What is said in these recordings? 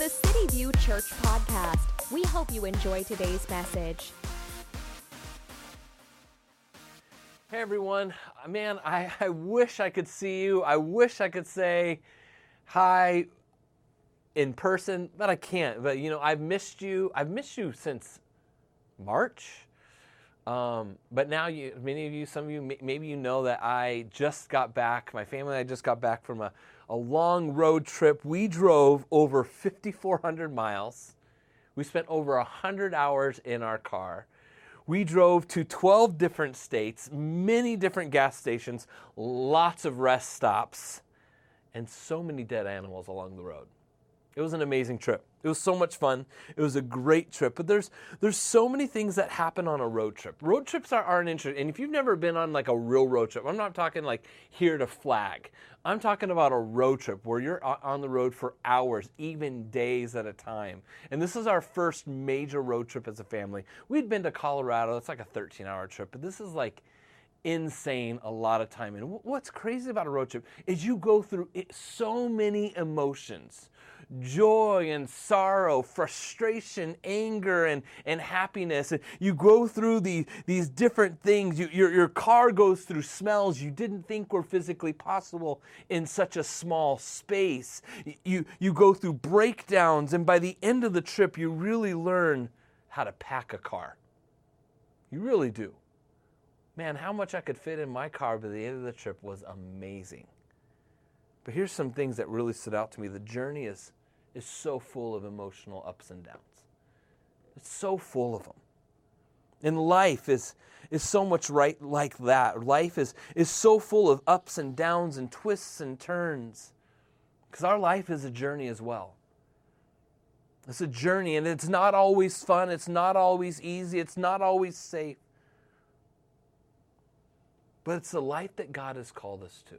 the City View Church podcast. We hope you enjoy today's message. Hey everyone, man, I, I wish I could see you. I wish I could say hi in person, but I can't. But you know, I've missed you. I've missed you since March. Um, but now, you, many of you, some of you, maybe you know that I just got back. My family I just got back from a, a long road trip. We drove over 5,400 miles. We spent over 100 hours in our car. We drove to 12 different states, many different gas stations, lots of rest stops, and so many dead animals along the road. It was an amazing trip. It was so much fun. It was a great trip. But there's there's so many things that happen on a road trip. Road trips are, are an interest. And if you've never been on like a real road trip, I'm not talking like here to flag. I'm talking about a road trip where you're on the road for hours, even days at a time. And this is our first major road trip as a family. We'd been to Colorado. It's like a 13 hour trip, but this is like insane a lot of time. And what's crazy about a road trip is you go through so many emotions joy and sorrow, frustration, anger, and, and happiness. You go through the, these different things. You, your, your car goes through smells you didn't think were physically possible in such a small space. You, you go through breakdowns, and by the end of the trip, you really learn how to pack a car. You really do. Man, how much I could fit in my car by the end of the trip was amazing. But here's some things that really stood out to me. The journey is is so full of emotional ups and downs. It's so full of them. And life is, is so much right like that. Life is, is so full of ups and downs and twists and turns. Because our life is a journey as well. It's a journey, and it's not always fun, it's not always easy, it's not always safe. But it's the life that God has called us to.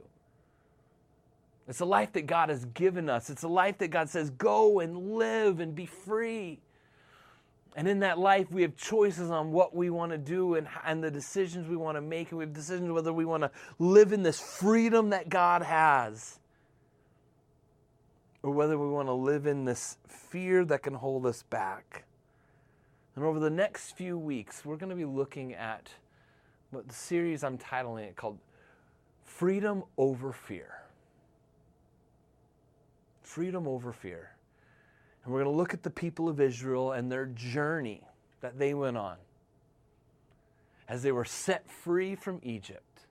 It's a life that God has given us. It's a life that God says, go and live and be free. And in that life, we have choices on what we want to do and, and the decisions we want to make. And we have decisions whether we want to live in this freedom that God has or whether we want to live in this fear that can hold us back. And over the next few weeks, we're going to be looking at what the series I'm titling it called Freedom Over Fear freedom over fear. And we're going to look at the people of Israel and their journey that they went on as they were set free from Egypt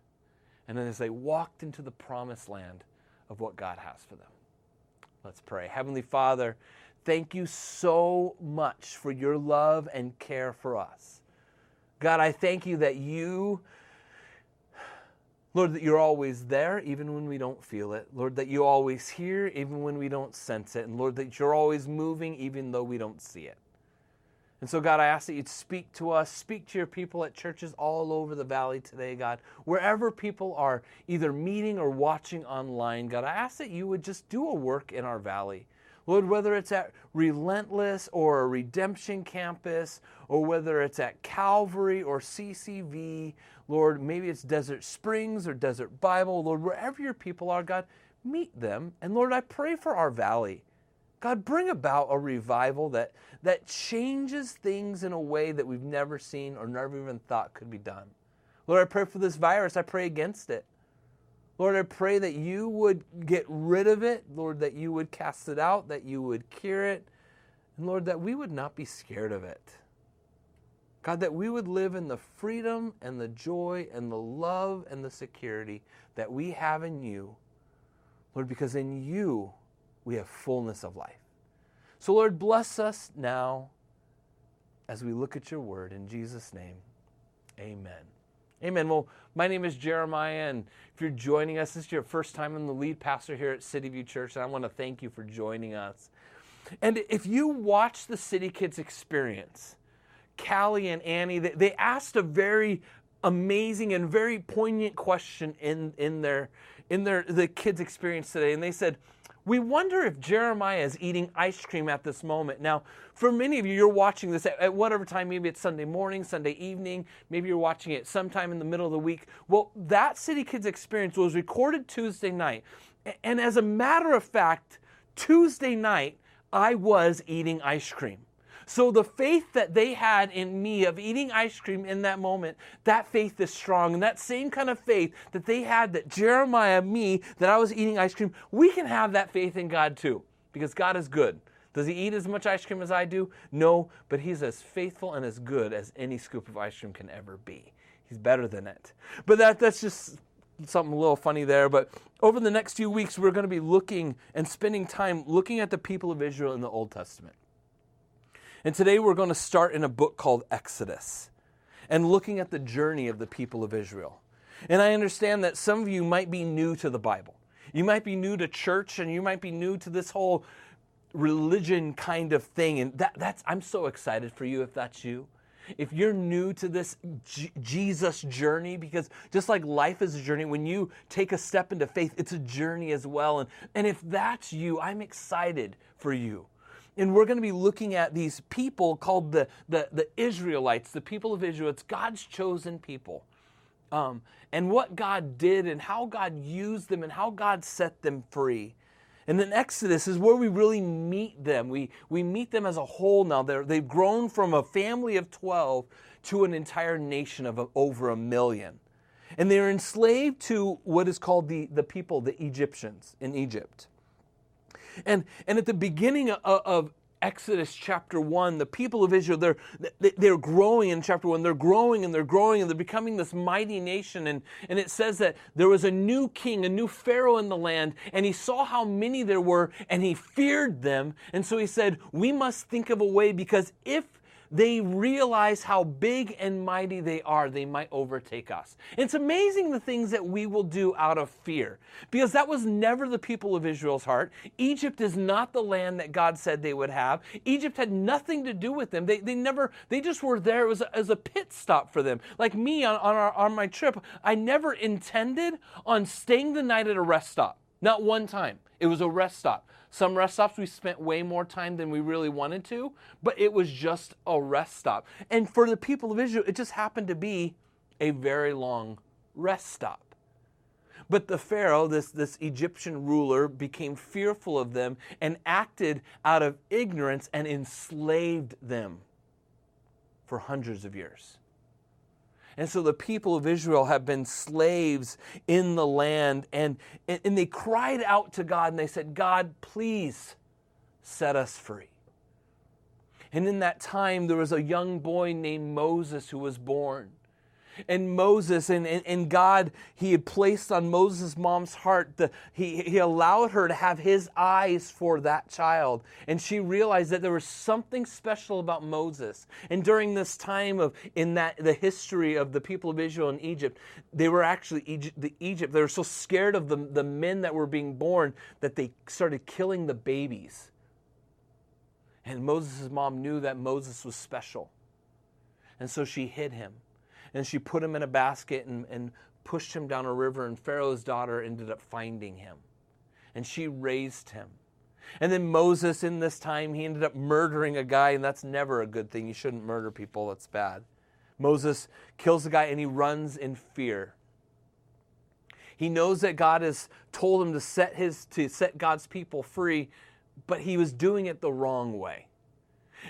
and then as they walked into the promised land of what God has for them. Let's pray. Heavenly Father, thank you so much for your love and care for us. God, I thank you that you Lord, that you're always there even when we don't feel it. Lord, that you always hear even when we don't sense it. And Lord, that you're always moving even though we don't see it. And so, God, I ask that you'd speak to us, speak to your people at churches all over the valley today, God. Wherever people are either meeting or watching online, God, I ask that you would just do a work in our valley. Lord, whether it's at Relentless or a Redemption Campus, or whether it's at Calvary or CCV, Lord, maybe it's Desert Springs or Desert Bible. Lord, wherever your people are, God, meet them. And Lord, I pray for our valley. God, bring about a revival that, that changes things in a way that we've never seen or never even thought could be done. Lord, I pray for this virus. I pray against it. Lord, I pray that you would get rid of it. Lord, that you would cast it out, that you would cure it. And Lord, that we would not be scared of it. God, that we would live in the freedom and the joy and the love and the security that we have in you, Lord, because in you we have fullness of life. So, Lord, bless us now as we look at your word. In Jesus' name, amen. Amen. Well, my name is Jeremiah, and if you're joining us, this is your first time I'm the lead pastor here at City View Church, and I want to thank you for joining us. And if you watch the City Kids experience, Callie and Annie, they, they asked a very amazing and very poignant question in, in their in their the kids' experience today. And they said, we wonder if Jeremiah is eating ice cream at this moment. Now, for many of you, you're watching this at, at, whatever time, maybe it's Sunday morning, Sunday evening, maybe you're watching it sometime in the middle of the week. Well, that City Kids experience was recorded Tuesday night. And as a matter of fact, Tuesday night, I was eating ice cream. So the faith that they had in me of eating ice cream in that moment, that faith is strong. And that same kind of faith that they had that Jeremiah, me, that I was eating ice cream, we can have that faith in God too, because God is good. Does he eat as much ice cream as I do? No, but he's as faithful and as good as any scoop of ice cream can ever be. He's better than it. But that, that's just something a little funny there. But over the next few weeks, we're going to be looking and spending time looking at the people of Israel in the Old Testament. And today we're going to start in a book called Exodus and looking at the journey of the people of Israel. And I understand that some of you might be new to the Bible. You might be new to church and you might be new to this whole religion kind of thing. And that, that's, I'm so excited for you if that's you. If you're new to this Jesus journey, because just like life is a journey, when you take a step into faith, it's a journey as well. And, and if that's you, I'm excited for you. And we're going to be looking at these people called the, the, the Israelites, the people of Israel. It's God's chosen people. Um, and what God did and how God used them and how God set them free. And then Exodus is where we really meet them. We, we meet them as a whole now. They're, they've grown from a family of 12 to an entire nation of over a million. And they're enslaved to what is called the, the people, the Egyptians in Egypt. And, and at the beginning of, of Exodus chapter 1, the people of Israel, they're, they're growing in chapter 1. They're growing and they're growing and they're becoming this mighty nation. And, and it says that there was a new king, a new Pharaoh in the land, and he saw how many there were and he feared them. And so he said, We must think of a way because if they realize how big and mighty they are, they might overtake us. It's amazing the things that we will do out of fear because that was never the people of Israel's heart. Egypt is not the land that God said they would have. Egypt had nothing to do with them. They, they never, they just were there as a, as a pit stop for them. Like me on, on, our, on my trip, I never intended on staying the night at a rest stop. Not one time. It was a rest stop. Some rest stops we spent way more time than we really wanted to, but it was just a rest stop. And for the people of Israel, it just happened to be a very long rest stop. But the Pharaoh, this, this Egyptian ruler, became fearful of them and acted out of ignorance and enslaved them for hundreds of years. And so the people of Israel have been slaves in the land. And, and they cried out to God and they said, God, please set us free. And in that time, there was a young boy named Moses who was born and Moses and, and, and, God, he had placed on Moses' mom's heart, the, he, he allowed her to have his eyes for that child. And she realized that there was something special about Moses. And during this time of, in that, the history of the people of Israel in Egypt, they were actually, Egypt, the Egypt, they were so scared of the, the men that were being born that they started killing the babies. And Moses' mom knew that Moses was special. And so she hid him and she put him in a basket and, and pushed him down a river, and Pharaoh's daughter ended up finding him. And she raised him. And then Moses, in this time, he ended up murdering a guy, and that's never a good thing. You shouldn't murder people, that's bad. Moses kills the guy and he runs in fear. He knows that God has told him to set his to set God's people free, but he was doing it the wrong way.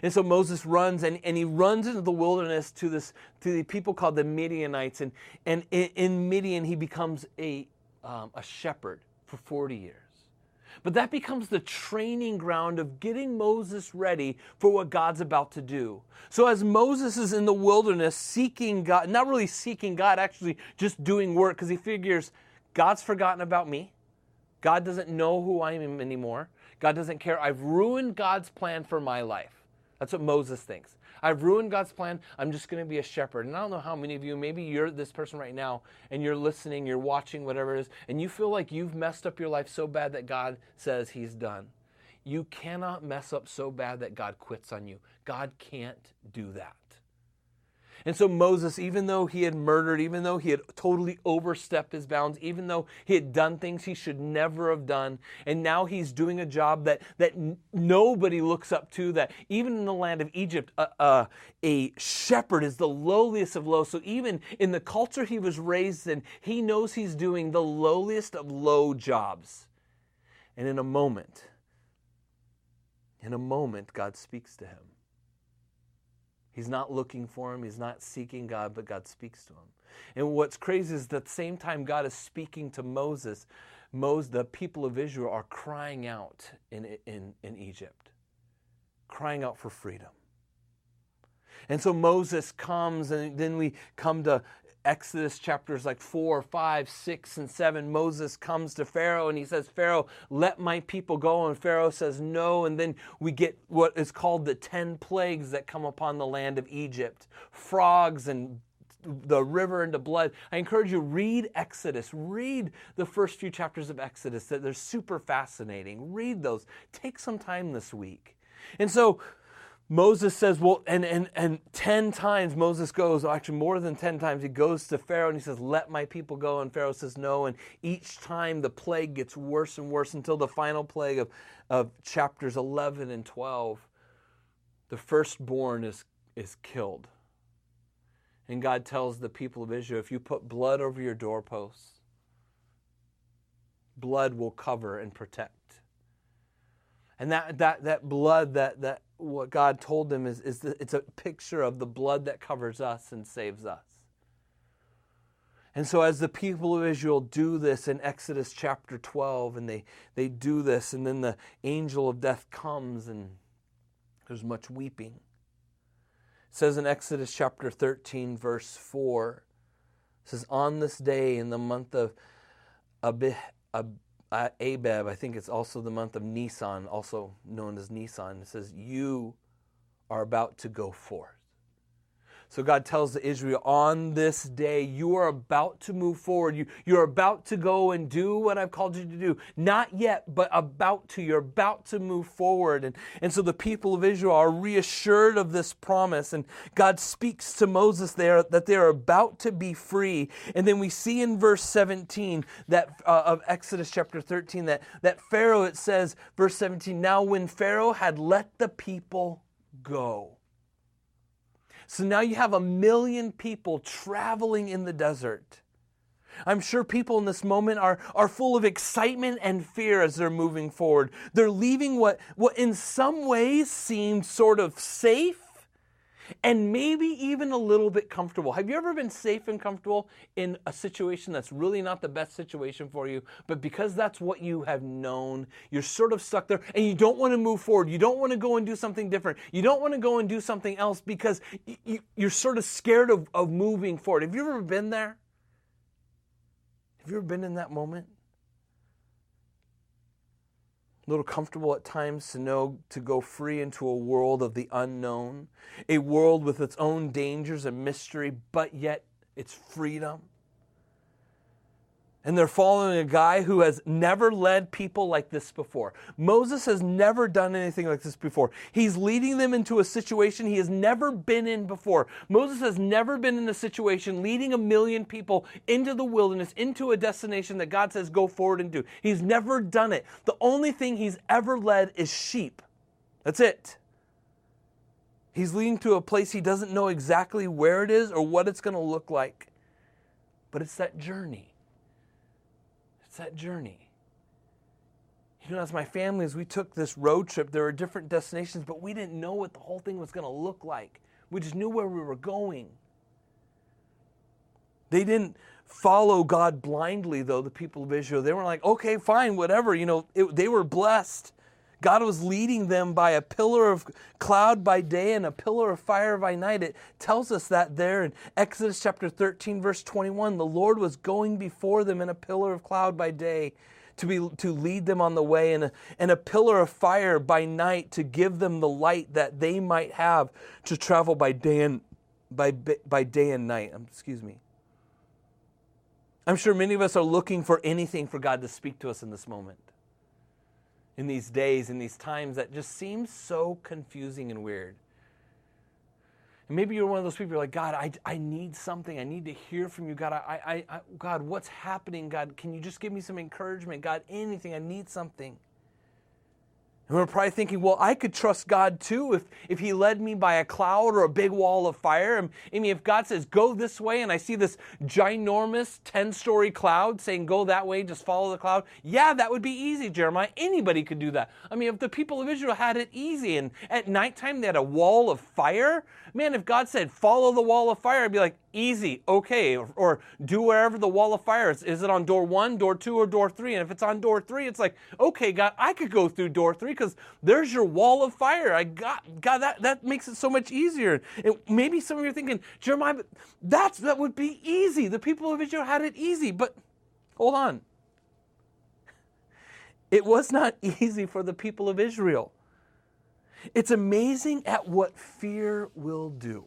And so Moses runs and, and he runs into the wilderness to this to the people called the Midianites. And, and in, in Midian, he becomes a, um, a shepherd for 40 years. But that becomes the training ground of getting Moses ready for what God's about to do. So, as Moses is in the wilderness seeking God, not really seeking God, actually just doing work because he figures God's forgotten about me. God doesn't know who I am anymore. God doesn't care. I've ruined God's plan for my life. That's what Moses thinks. I've ruined God's plan. I'm just going to be a shepherd. And I don't know how many of you, maybe you're this person right now and you're listening, you're watching, whatever it is, and you feel like you've messed up your life so bad that God says He's done. You cannot mess up so bad that God quits on you. God can't do that. And so Moses, even though he had murdered, even though he had totally overstepped his bounds, even though he had done things he should never have done, and now he's doing a job that, that nobody looks up to, that even in the land of Egypt, uh, uh, a shepherd is the lowliest of low. So even in the culture he was raised in, he knows he's doing the lowliest of low jobs. And in a moment, In a moment, God speaks to him. He's not looking for him, he's not seeking God, but God speaks to him. And what's crazy is that same time God is speaking to Moses, Moses the people of Israel are crying out in, in, in Egypt, crying out for freedom. And so Moses comes, and then we come to Exodus chapters like 4, 5, 6, and 7, Moses comes to Pharaoh and he says, Pharaoh, let my people go. And Pharaoh says, no. And then we get what is called the 10 plagues that come upon the land of Egypt frogs and the river into blood. I encourage you read Exodus. Read the first few chapters of Exodus. They're super fascinating. Read those. Take some time this week. And so Moses says, well, and, and, and 10 times Moses goes, actually more than 10 times, he goes to Pharaoh and he says, let my people go. And Pharaoh says, no. And each time the plague gets worse and worse until the final plague of, of chapters 11 and 12, the firstborn is, is killed. And God tells the people of Israel, if you put blood over your doorposts, blood will cover and protect. And that, that, that blood that, that what God told them is, is that it's a picture of the blood that covers us and saves us. And so, as the people of Israel do this in Exodus chapter 12, and they, they do this, and then the angel of death comes, and there's much weeping. It says in Exodus chapter 13, verse 4, it says, On this day in the month of Abib, Ab, uh, Abeb, I think it's also the month of Nisan, also known as Nisan. It says, You are about to go forth. So God tells Israel, on this day, you are about to move forward. You, you're about to go and do what I've called you to do. Not yet, but about to. You're about to move forward. And, and so the people of Israel are reassured of this promise. And God speaks to Moses there that they're about to be free. And then we see in verse 17 that uh, of Exodus chapter 13 that, that Pharaoh, it says, verse 17, now when Pharaoh had let the people go. So now you have a million people traveling in the desert. I'm sure people in this moment are, are full of excitement and fear as they're moving forward. They're leaving what, what in some ways seemed sort of safe and maybe even a little bit comfortable. Have you ever been safe and comfortable in a situation that's really not the best situation for you, but because that's what you have known, you're sort of stuck there and you don't want to move forward. You don't want to go and do something different. You don't want to go and do something else because you, are sort of scared of, of moving forward. Have you ever been there? Have you ever been in that moment? Little comfortable at times to know to go free into a world of the unknown, a world with its own dangers and mystery, but yet its freedom and they're following a guy who has never led people like this before. Moses has never done anything like this before. He's leading them into a situation he has never been in before. Moses has never been in a situation leading a million people into the wilderness, into a destination that God says go forward and do. He's never done it. The only thing he's ever led is sheep. That's it. He's leading to a place he doesn't know exactly where it is or what it's going to look like. But it's that journey. It's that journey. You know, as my family, as we took this road trip, there were different destinations, but we didn't know what the whole thing was going to look like. We just knew where we were going. They didn't follow God blindly, though, the people of Israel. They were like, okay, fine, whatever. You know, it, they were blessed. God was leading them by a pillar of cloud by day and a pillar of fire by night. It tells us that there in Exodus chapter 13, verse 21. The Lord was going before them in a pillar of cloud by day to, be, to lead them on the way, and a, and a pillar of fire by night to give them the light that they might have to travel by day and, by, by day and night. Um, excuse me. I'm sure many of us are looking for anything for God to speak to us in this moment in these days, in these times that just seem so confusing and weird. And maybe you're one of those people, you're like, God, I, I need something. I need to hear from you. God, I, I, I, God, what's happening? God, can you just give me some encouragement? God, anything. I need something. And we're probably thinking, well, I could trust God too if, if He led me by a cloud or a big wall of fire. I mean, if God says, go this way, and I see this ginormous 10 story cloud saying, go that way, just follow the cloud, yeah, that would be easy, Jeremiah. Anybody could do that. I mean, if the people of Israel had it easy and at nighttime they had a wall of fire, man, if God said, follow the wall of fire, I'd be like, easy, okay, or, or, do wherever the wall of fire is. Is it on door one, door two, or door three? And if it's on door three, it's like, okay, God, I could go through door three because there's your wall of fire. I got, God, that, that makes it so much easier. And maybe some of you are thinking, Jeremiah, that's, that would be easy. The people of Israel had it easy, but hold on. It was not easy for the people of Israel. It's amazing at what fear will do.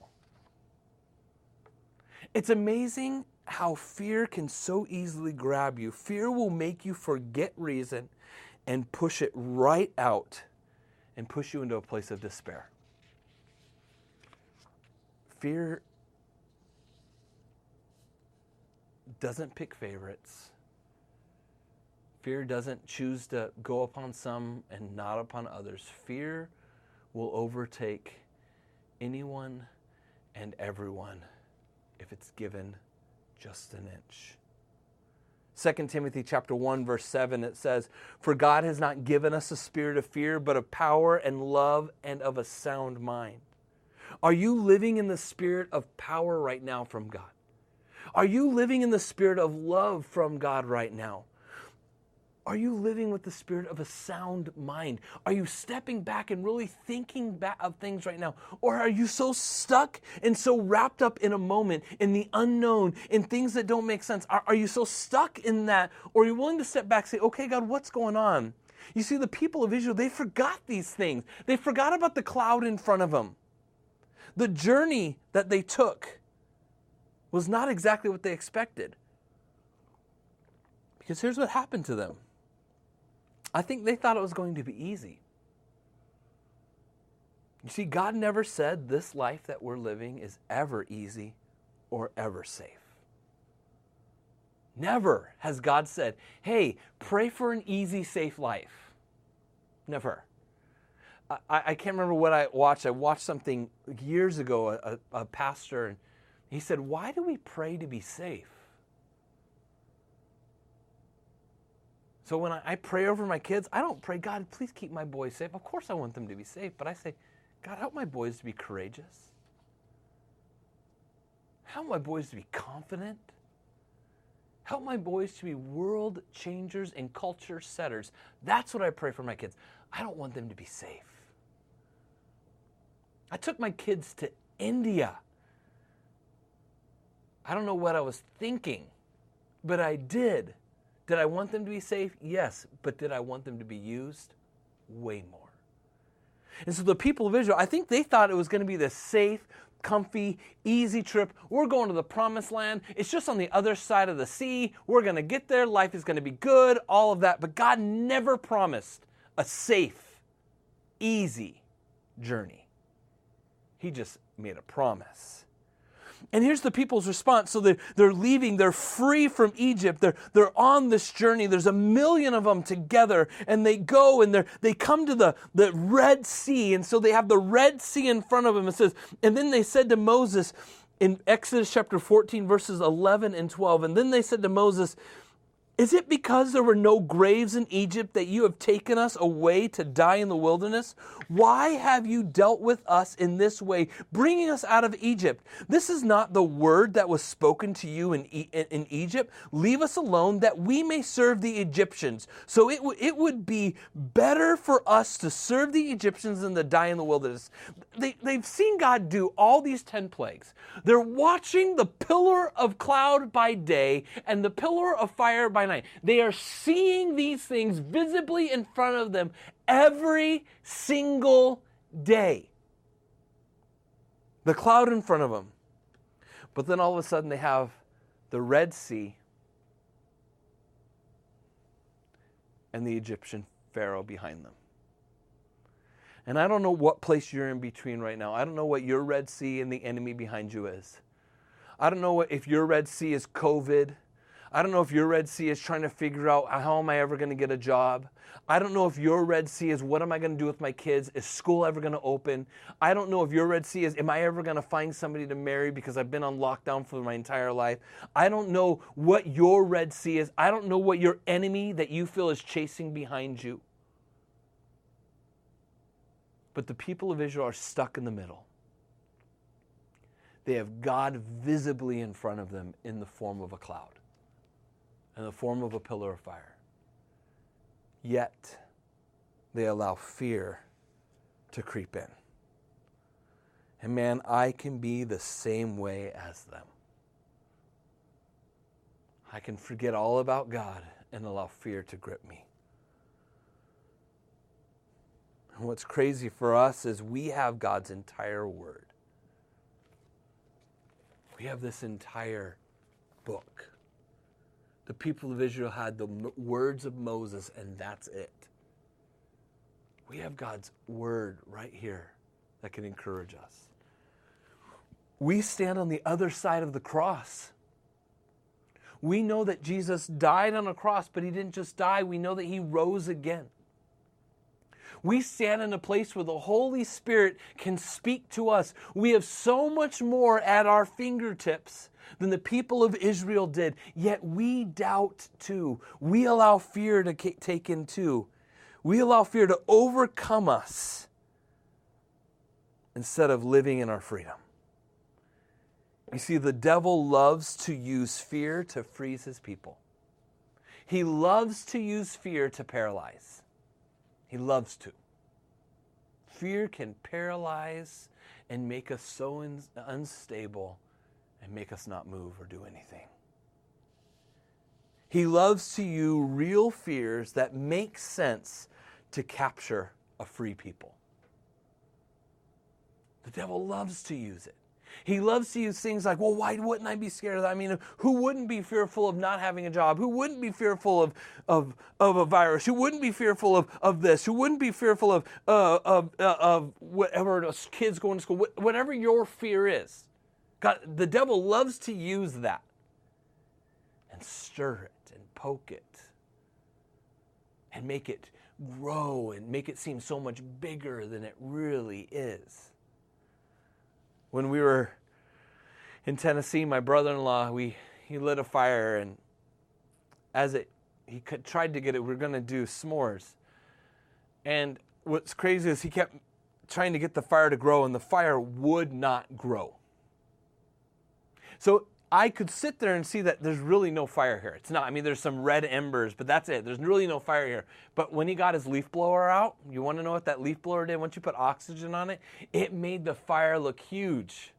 It's amazing how fear can so easily grab you. Fear will make you forget reason and push it right out and push you into a place of despair. Fear doesn't pick favorites. Fear doesn't choose to go upon some and not upon others. Fear will overtake anyone and everyone if it's given just an inch. 2 Timothy chapter 1 verse 7 it says for God has not given us a spirit of fear but of power and love and of a sound mind. Are you living in the spirit of power right now from God? Are you living in the spirit of love from God right now? Are you living with the spirit of a sound mind? Are you stepping back and really thinking back of things right now? Or are you so stuck and so wrapped up in a moment, in the unknown, in things that don't make sense? Are, are you so stuck in that? Or are you willing to step back and say, okay, God, what's going on? You see, the people of Israel, they forgot these things. They forgot about the cloud in front of them. The journey that they took was not exactly what they expected. Because here's what happened to them I think they thought it was going to be easy. You see, God never said this life that we're living is ever easy or ever safe. Never has God said, hey, pray for an easy, safe life. Never. I, I can't remember what I watched. I watched something years ago, a, a pastor, and he said, Why do we pray to be safe? So when I, I, pray over my kids, I don't pray, God, please keep my boys safe. Of course, I want them to be safe, but I say, God, help my boys to be courageous. Help my boys to be confident. Help my boys to be world changers and culture setters. That's what I pray for my kids. I don't want them to be safe. I took my kids to India. I don't know what I was thinking, but I did. Did I want them to be safe? Yes. But did I want them to be used? Way more. And so the people of Israel, I think they thought it was going to be this safe, comfy, easy trip. We're going to the promised land. It's just on the other side of the sea. We're going to get there. Life is going to be good, all of that. But God never promised a safe, easy journey. He just made a promise. And here's the people's response. So they're, they're leaving, they're free from Egypt, they're, they're on this journey. There's a million of them together, and they go and they they come to the, the Red Sea. And so they have the Red Sea in front of them. It says, and then they said to Moses in Exodus chapter 14, verses 11 and 12, and then they said to Moses, is it because there were no graves in Egypt that you have taken us away to die in the wilderness? Why have you dealt with us in this way, bringing us out of Egypt? This is not the word that was spoken to you in, in Egypt. Leave us alone that we may serve the Egyptians. So it, w- it would be better for us to serve the Egyptians than to die in the wilderness. They, they've seen God do all these 10 plagues. They're watching the pillar of cloud by day and the pillar of fire by night. They are seeing these things visibly in front of them every single day. The cloud in front of them. But then all of a sudden they have the Red Sea and the Egyptian Pharaoh behind them. And I don't know what place you're in between right now. I don't know what your Red Sea and the enemy behind you is. I don't know what, if your Red Sea is COVID. I don't know if your Red Sea is trying to figure out how am I ever going to get a job. I don't know if your Red Sea is what am I going to do with my kids? Is school ever going to open? I don't know if your Red Sea is am I ever going to find somebody to marry because I've been on lockdown for my entire life? I don't know what your Red Sea is. I don't know what your enemy that you feel is chasing behind you. But the people of Israel are stuck in the middle. They have God visibly in front of them in the form of a cloud, in the form of a pillar of fire. Yet they allow fear to creep in. And man, I can be the same way as them. I can forget all about God and allow fear to grip me. And what's crazy for us is we have God's entire word. We have this entire book. The people of Israel had the words of Moses, and that's it. We have God's word right here that can encourage us. We stand on the other side of the cross. We know that Jesus died on a cross, but he didn't just die, we know that he rose again. We stand in a place where the Holy Spirit can speak to us. We have so much more at our fingertips than the people of Israel did, yet we doubt too. We allow fear to take in too. We allow fear to overcome us instead of living in our freedom. You see, the devil loves to use fear to freeze his people. He loves to use fear to paralyze. He loves to. Fear can paralyze and make us so un- unstable and make us not move or do anything. He loves to use real fears that make sense to capture a free people. The devil loves to use it. He loves to use things like, well, why wouldn't I be scared of that? I mean, who wouldn't be fearful of not having a job? Who wouldn't be fearful of, of, of a virus? Who wouldn't be fearful of, of this? Who wouldn't be fearful of, uh, of, uh, of whatever, kids going to school? Whatever your fear is. God, the devil loves to use that and stir it and poke it and make it grow and make it seem so much bigger than it really is when we were in Tennessee, my brother-in-law, we he lit a fire, and as it he tried to get it, we are going to do s'mores. And what's crazy is he kept trying to get the fire to grow, and the fire would not grow. So I could sit there and see that there's really no fire here. It's not, I mean, there's some red embers, but that's it. There's really no fire here. But when he got his leaf blower out, you want to know what that leaf blower did? Once you put oxygen on it, it made the fire look huge.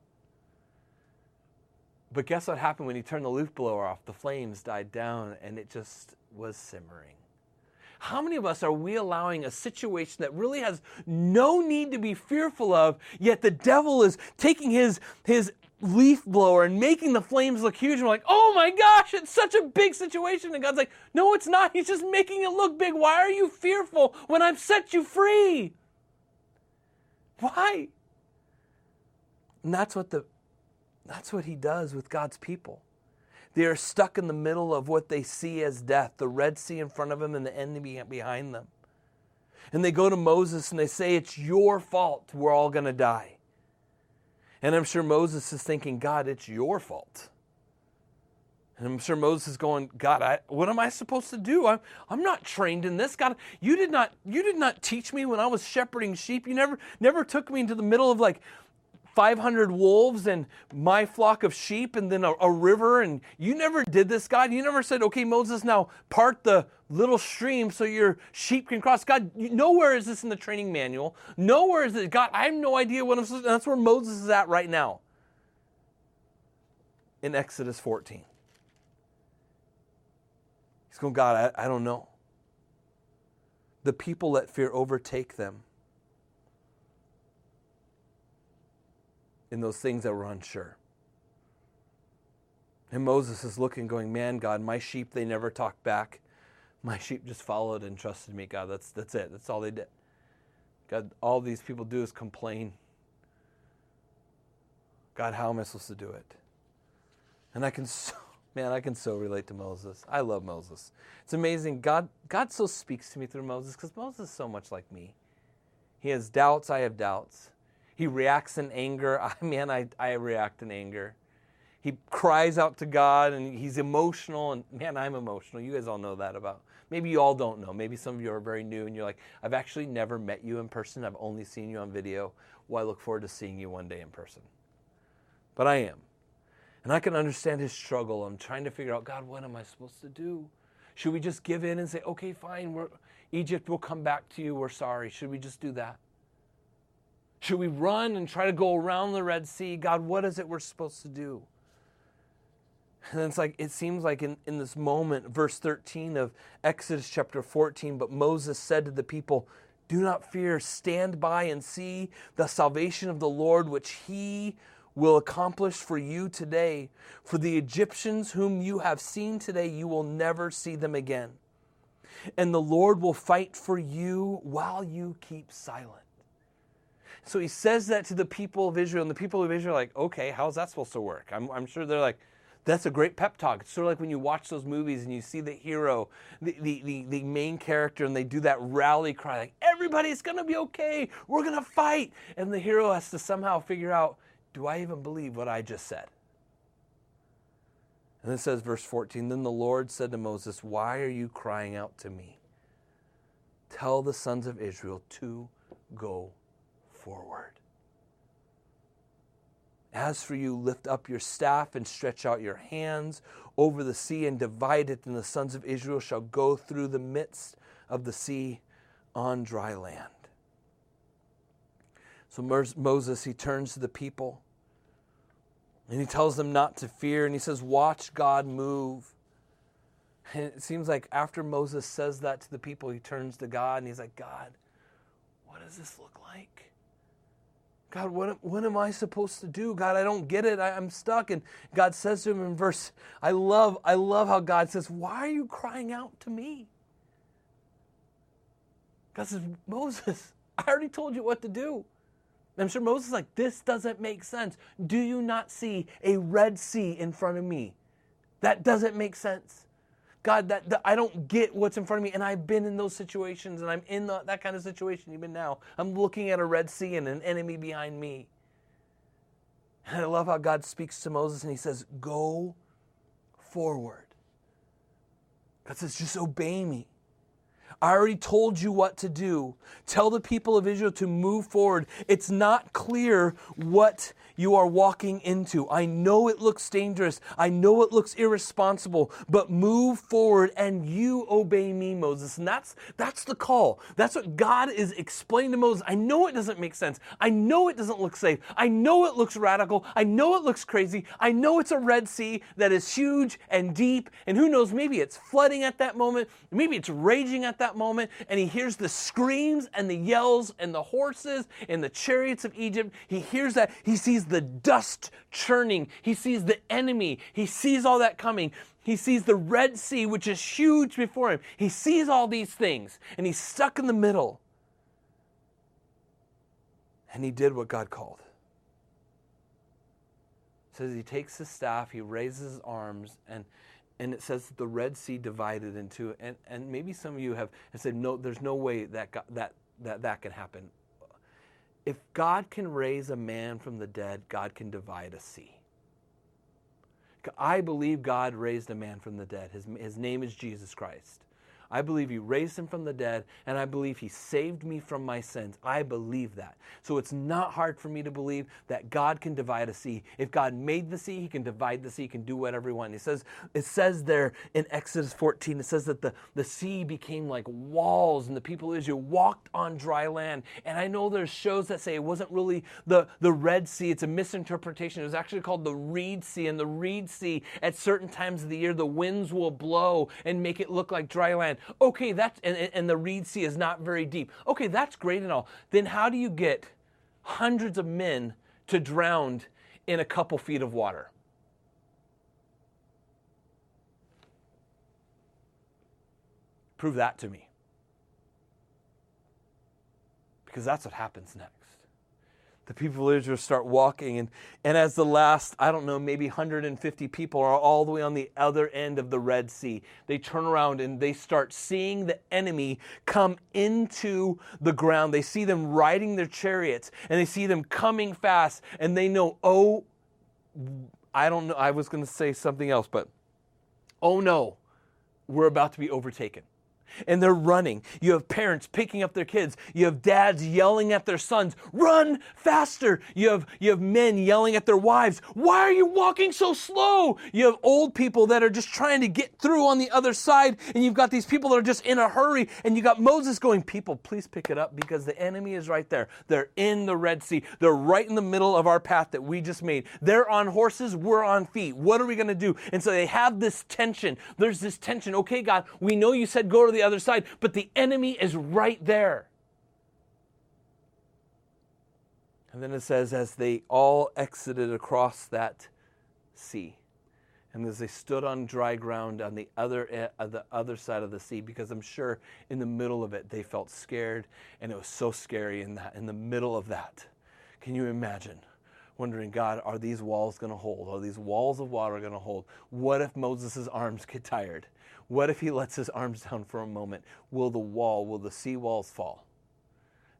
But guess what happened when he turned the leaf blower off? The flames died down and it just was simmering. How many of us are we allowing a situation that really has no need to be fearful of, yet the devil is taking his, his leaf blower and making the flames look huge. And we're like, oh my gosh, it's such a big situation. And God's like, no, it's not. He's just making it look big. Why are you fearful when I've set you free? Why? And that's what the that's what he does with God's people. They are stuck in the middle of what they see as death, the Red Sea in front of them and the enemy behind them. And they go to Moses and they say, It's your fault. We're all going to die. And I'm sure Moses is thinking, God, it's your fault. And I'm sure Moses is going, God, I, what am I supposed to do? I'm, I'm not trained in this. God, you did not you did not teach me when I was shepherding sheep. You never never took me into the middle of like 500 wolves and my flock of sheep and then a, a, river. And you never did this, God. You never said, okay, Moses, now part the little stream so your sheep can cross. God, nowhere is this in the training manual. Nowhere is it. God, I have no idea what I'm supposed to. That's where Moses is at right now in Exodus 14. He's going, God, I, I don't know. The people let fear overtake them in those things that were unsure. And Moses is looking, going, Man, God, my sheep, they never talked back. My sheep just followed and trusted me, God. That's, that's it. That's all they did. God, all these people do is complain. God, how am I supposed to do it? And I can so, Man, I can so relate to Moses. I love Moses. It's amazing. God, God so speaks to me through Moses because Moses is so much like me. He has doubts, I have doubts. He reacts in anger. I man, I, I react in anger. He cries out to God and he's emotional and man, I'm emotional. You guys all know that about. Maybe you all don't know. Maybe some of you are very new and you're like, I've actually never met you in person. I've only seen you on video. Well, I look forward to seeing you one day in person. But I am. And I can understand his struggle. I'm trying to figure out, God, what am I supposed to do? Should we just give in and say, okay, fine, Egypt will come back to you. We're sorry. Should we just do that? Should we run and try to go around the Red Sea? God, what is it we're supposed to do? And it's like, it seems like in, in this moment, verse 13 of Exodus chapter 14, but Moses said to the people, Do not fear, stand by and see the salvation of the Lord, which he will accomplish for you today. For the Egyptians whom you have seen today, you will never see them again. And the Lord will fight for you while you keep silent. So he says that to the people of Israel, and the people of Israel are like, okay, how's that supposed to work? I'm, I'm sure they're like, that's a great pep talk. It's sort of like when you watch those movies and you see the hero, the, the, the, the main character, and they do that rally cry, like, everybody's gonna be okay, we're gonna fight. And the hero has to somehow figure out, do I even believe what I just said? And it says, verse 14 Then the Lord said to Moses, Why are you crying out to me? Tell the sons of Israel to go forward. As for you, lift up your staff and stretch out your hands over the sea and divide it, and the sons of Israel shall go through the midst of the sea on dry land. So Moses, he turns to the people and he tells them not to fear, and he says, Watch God move. And it seems like after Moses says that to the people, he turns to God and he's like, God, what does this look like? God, what, what am I supposed to do? God, I don't get it. I, am stuck. And God says to him in verse, I love, I love how God says, Why are you crying out to me? God says, Moses, I already told you what to do. I'm sure Moses is like, this doesn't make sense. Do you not see a Red Sea in front of me? That doesn't make sense. God, that, that I don't get what's in front of me. And I've been in those situations and I'm in the, that kind of situation even now. I'm looking at a Red Sea and an enemy behind me. And I love how God speaks to Moses and he says, Go forward. God says, Just obey me. I already told you what to do. Tell the people of Israel to move forward. It's not clear what you are walking into. I know it looks dangerous. I know it looks irresponsible, but move forward and you obey me, Moses. And that's, that's the call. That's what God is explaining to Moses. I know it doesn't make sense. I know it doesn't look safe. I know it looks radical. I know it looks crazy. I know it's a Red Sea that is huge and deep. And who knows, maybe it's flooding at that moment. Maybe it's raging at that moment. And he hears the screams and the yells and the horses and the chariots of Egypt. He hears that. He sees the dust churning. He sees the enemy. He sees all that coming. He sees the Red Sea, which is huge before him. He sees all these things, and he's stuck in the middle. And he did what God called. It says he takes his staff, he raises his arms, and and it says that the Red Sea divided into and and maybe some of you have, have said no, there's no way that that that that can happen if God can raise a man from the dead, God can divide a sea. I believe God raised a man from the dead. His, his name is Jesus Christ. I believe He raised him from the dead, and I believe He saved me from my sins. I believe that. So it's not hard for me to believe that God can divide a sea. If God made the sea, He can divide the sea, He can do whatever He wants. He says, it says there in Exodus 14, it says that the, the sea became like walls, and the people of Israel walked on dry land. And I know there's shows that say it wasn't really the, the Red Sea, it's a misinterpretation. It was actually called the Reed Sea, and the Reed Sea, at certain times of the year, the winds will blow and make it look like dry land. Okay, that's, and, and the Reed Sea is not very deep. Okay, that's great and all. Then how do you get hundreds of men to drown in a couple feet of water? Prove that to me. Because that's what happens next. The people of Israel start walking. And, and as the last, I don't know, maybe 150 people are all the way on the other end of the Red Sea, they turn around and they start seeing the enemy come into the ground. They see them riding their chariots and they see them coming fast and they know, oh, I don't know, I was going to say something else, but oh no, we're about to be overtaken and they're running. You have parents picking up their kids. You have dads yelling at their sons, "Run faster!" You have you have men yelling at their wives, "Why are you walking so slow?" You have old people that are just trying to get through on the other side, and you've got these people that are just in a hurry, and you got Moses going, "People, please pick it up because the enemy is right there. They're in the Red Sea. They're right in the middle of our path that we just made. They're on horses, we're on feet. What are we going to do?" And so they have this tension. There's this tension. Okay, God, we know you said go to the other side, but the enemy is right there. And then it says, as they all exited across that sea, and as they stood on dry ground on the other, uh, the other side of the sea, because I'm sure in the middle of it they felt scared, and it was so scary in that, in the middle of that. Can you imagine? Wondering, God, are these walls going to hold? Are these walls of water going to hold? What if Moses' arms get tired? What if he lets his arms down for a moment? Will the wall, will the sea walls fall?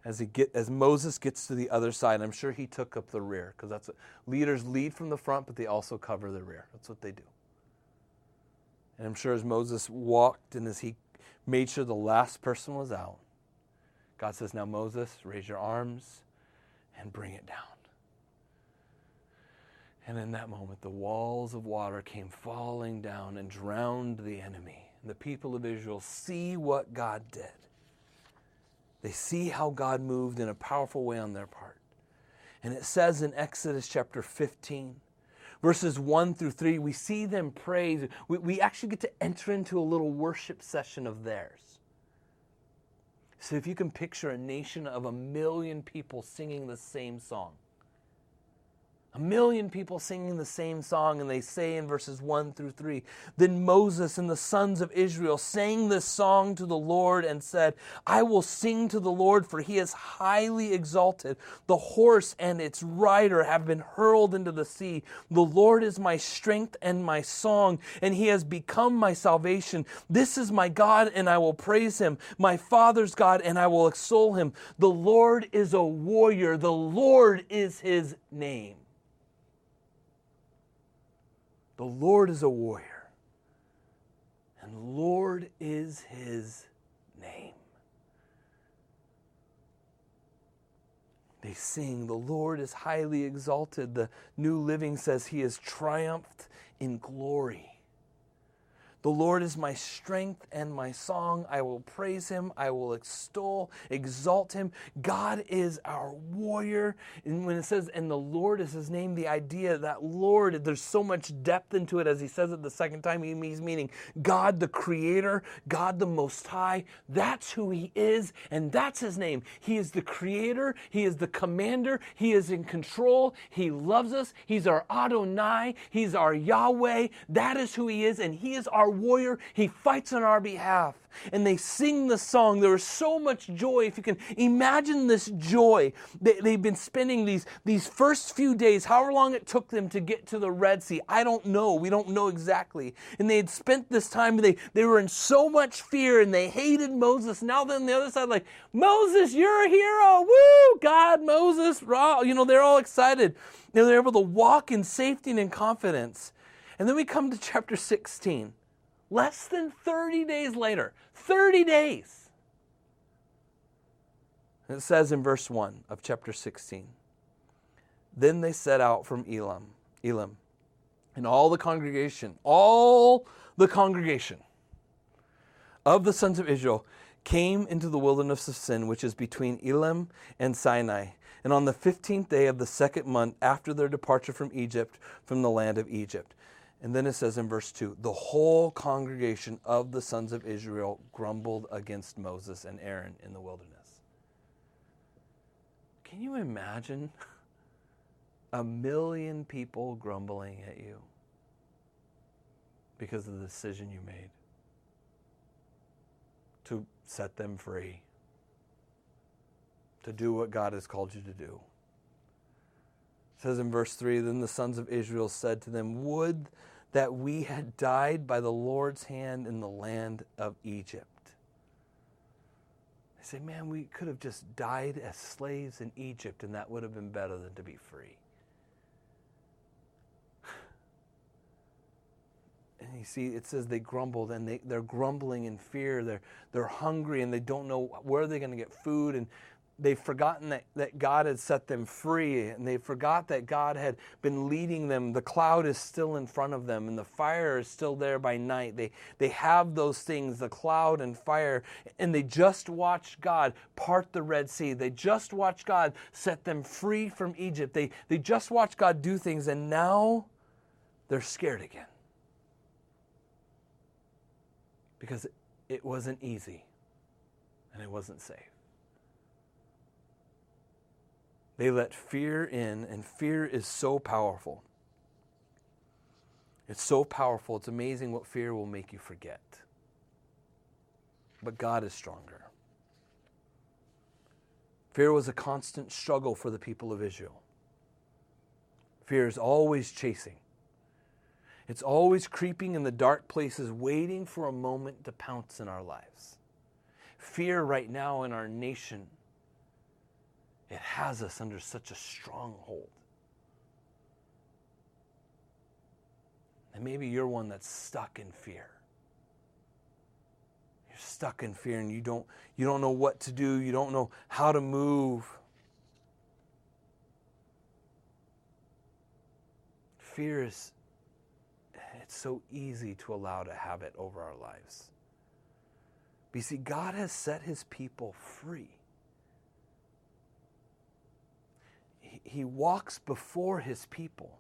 As, he get, as Moses gets to the other side, I'm sure he took up the rear because that's what leaders lead from the front, but they also cover the rear. That's what they do. And I'm sure as Moses walked and as he made sure the last person was out, God says, Now, Moses, raise your arms and bring it down. And in that moment, the walls of water came falling down and drowned the enemy. And the people of Israel see what God did. They see how God moved in a powerful way on their part. And it says in Exodus chapter 15, verses 1 through 3, we see them praise. We, we actually get to enter into a little worship session of theirs. So if you can picture a nation of a million people singing the same song, a million people singing the same song, and they say in verses 1 through 3 Then Moses and the sons of Israel sang this song to the Lord and said, I will sing to the Lord, for he is highly exalted. The horse and its rider have been hurled into the sea. The Lord is my strength and my song, and he has become my salvation. This is my God, and I will praise him, my father's God, and I will extol him. The Lord is a warrior, the Lord is his name. The Lord is a warrior, and Lord is his name. They sing, The Lord is highly exalted. The New Living says, He has triumphed in glory. The Lord is my strength and my song. I will praise him. I will extol, exalt him. God is our warrior. And when it says, and the Lord is his name, the idea that Lord, there's so much depth into it as he says it the second time. He's meaning God the creator, God the most high. That's who he is, and that's his name. He is the creator, he is the commander, he is in control, he loves us, he's our Adonai, he's our Yahweh. That is who he is, and he is our warrior. He fights on our behalf. And they sing the song. There is so much joy. If you can imagine this joy, they, they've been spending these, these first few days, however long it took them to get to the Red Sea. I don't know. We don't know exactly. And they had spent this time, they, they were in so much fear and they hated Moses. Now they're on the other side, like, Moses, you're a hero. Woo! God, Moses, raw. you know, they're all excited. And they're able to walk in safety and in confidence. And then we come to chapter 16. Less than 30 days later, 30 days. It says in verse 1 of chapter 16 Then they set out from Elim, Elim, and all the congregation, all the congregation of the sons of Israel came into the wilderness of Sin, which is between Elim and Sinai. And on the 15th day of the second month after their departure from Egypt, from the land of Egypt. And then it says in verse 2 the whole congregation of the sons of Israel grumbled against Moses and Aaron in the wilderness. Can you imagine a million people grumbling at you because of the decision you made to set them free, to do what God has called you to do? It says in verse 3 Then the sons of Israel said to them, Would that we had died by the Lord's hand in the land of Egypt. They say, Man, we could have just died as slaves in Egypt, and that would have been better than to be free. And you see, it says they grumbled, and they, they're grumbling in fear. They're, they're hungry, and they don't know where they're going to get food. And they've forgotten that, that God had set them free, and they forgot that God had been leading them. The cloud is still in front of them, and the fire is still there by night. They, they have those things, the cloud and fire, and they just watched God part the Red Sea. They just watched God set them free from Egypt. They, they just watched God do things, and now they're scared again. Because it wasn't easy, and it wasn't safe. They let fear in, and fear is so powerful. It's so powerful. It's amazing what fear will make you forget. But God is stronger. Fear was a constant struggle for the people of Israel. Fear is always chasing, it's always creeping in the dark places, waiting for a moment to pounce in our lives. Fear right now in our nation it has us under such a stronghold. And maybe you're one that's stuck in fear. You're stuck in fear and you don't, you don't know what to do, you don't know how to move. Fear is, it's so easy to allow to have it over our lives. But you see, God has set his people free. He walks before his people.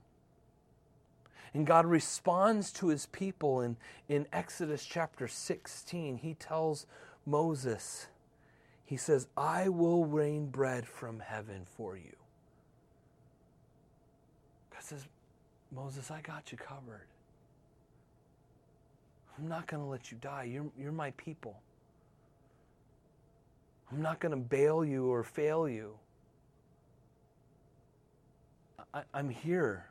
And God responds to his people in, in Exodus chapter 16. He tells Moses, He says, I will rain bread from heaven for you. God says, Moses, I got you covered. I'm not going to let you die. You're, you're my people. I'm not going to bail you or fail you. I, am here.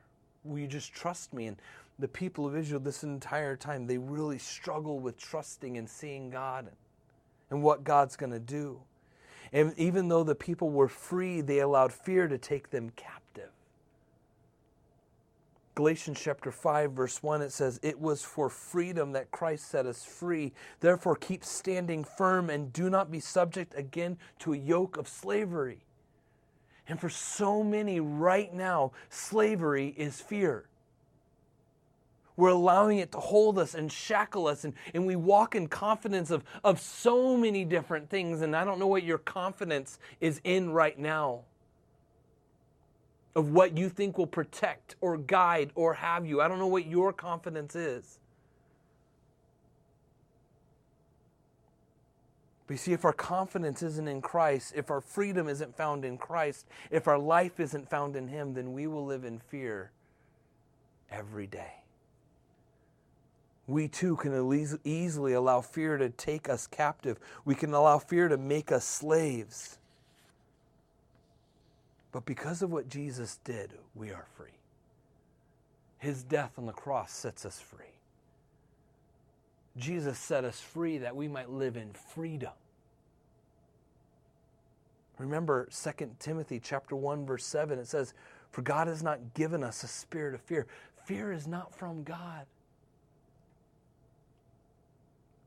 Will you just trust me? And the people of Israel, this entire time, they really struggle with trusting and seeing God and, and what God's going to do. And even though the people were free, they allowed fear to take them captive. Galatians chapter 5, verse 1, it says, It was for freedom that Christ set us free. Therefore, keep standing firm and do not be subject again to a yoke of slavery. And for so many right now, slavery is fear. We're allowing it to hold us and shackle us, and, and we walk in confidence of, of so many different things. And I don't know what your confidence is in right now of what you think will protect or guide or have you. I don't know what your confidence is. But you see, if our confidence isn't in Christ, if our freedom isn't found in Christ, if our life isn't found in Him, then we will live in fear every day. We too can easily allow fear to take us captive. We can allow fear to make us slaves. But because of what Jesus did, we are free. His death on the cross sets us free. Jesus set us free that we might live in freedom. Remember 2 Timothy chapter 1 verse 7 it says for God has not given us a spirit of fear. Fear is not from God.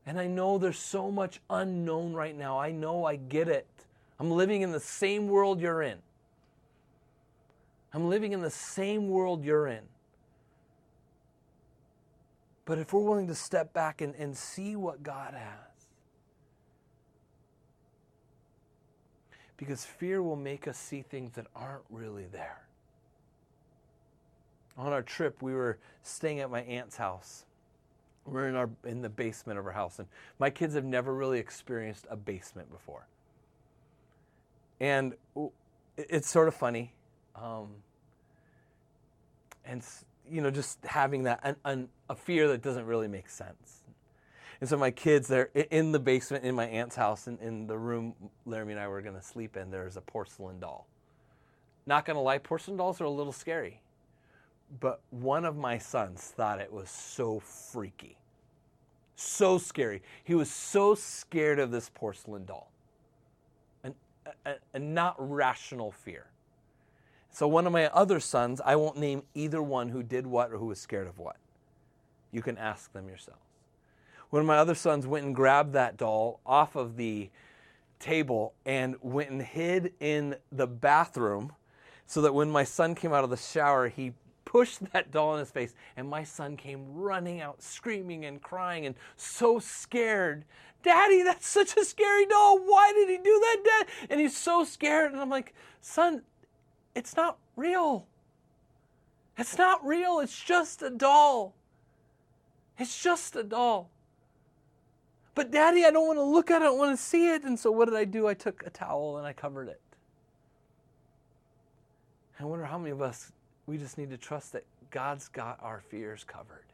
And I know there's so much unknown right now. I know I get it. I'm living in the same world you're in. I'm living in the same world you're in. But if we're willing to step back and, and see what God has, because fear will make us see things that aren't really there. On our trip, we were staying at my aunt's house. We're in our in the basement of her house, and my kids have never really experienced a basement before. And it's sort of funny, um, and you know, just having that an, an, a fear that doesn't really make sense. And so my kids, they're in the basement in my aunt's house, in, in the room Laramie and I were going to sleep in. There's a porcelain doll. Not gonna lie, porcelain dolls are a little scary. But one of my sons thought it was so freaky. So scary. He was so scared of this porcelain doll. An, a, a not rational fear. So, one of my other sons, I won't name either one who did what or who was scared of what. You can ask them yourselves. One of my other sons went and grabbed that doll off of the table and went and hid in the bathroom so that when my son came out of the shower, he pushed that doll in his face. And my son came running out, screaming and crying and so scared. Daddy, that's such a scary doll. Why did he do that, Dad? And he's so scared. And I'm like, son, it's not real. It's not real. It's just a doll. It's just a doll. But daddy, I don't want to look at it, I don't want to see it. And so what did I do? I took a towel and I covered it. I wonder how many of us, we just need to trust that God's got our fears covered.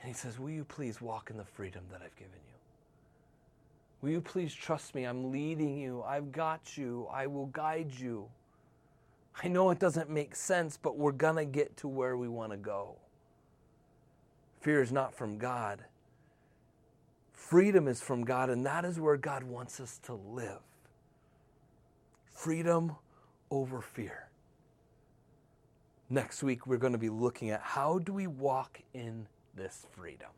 And he says, Will you please walk in the freedom that I've given you? Will you please trust me? I'm leading you. I've got you. I will guide you. I know it doesn't make sense, but we're going to get to where we want to go. Fear is not from God. Freedom is from God, and that is where God wants us to live. Freedom over fear. Next week, we're going to be looking at how do we walk in this freedom.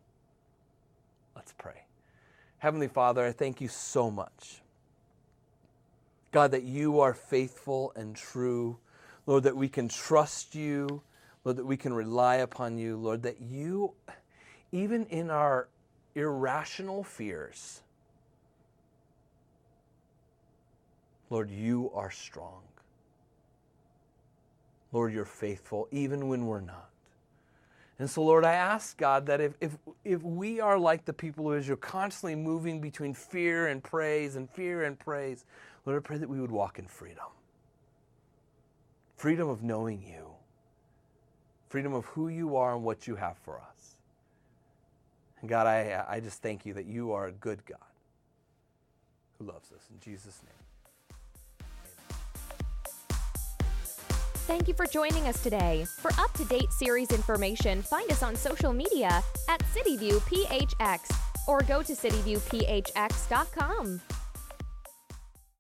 Let's pray. Heavenly Father, I thank you so much. God, that you are faithful and true. Lord, that we can trust you. Lord, that we can rely upon you. Lord, that you, even in our irrational fears, Lord, you are strong. Lord, you're faithful even when we're not. And so, Lord, I ask God that if, if, if we are like the people of Israel, constantly moving between fear and praise and fear and praise, Lord, I pray that we would walk in freedom. Freedom of knowing you, freedom of who you are and what you have for us. And God, I, I just thank you that you are a good God who loves us. In Jesus' name. Thank you for joining us today. For up to date series information, find us on social media at CityViewPHX or go to cityviewphx.com.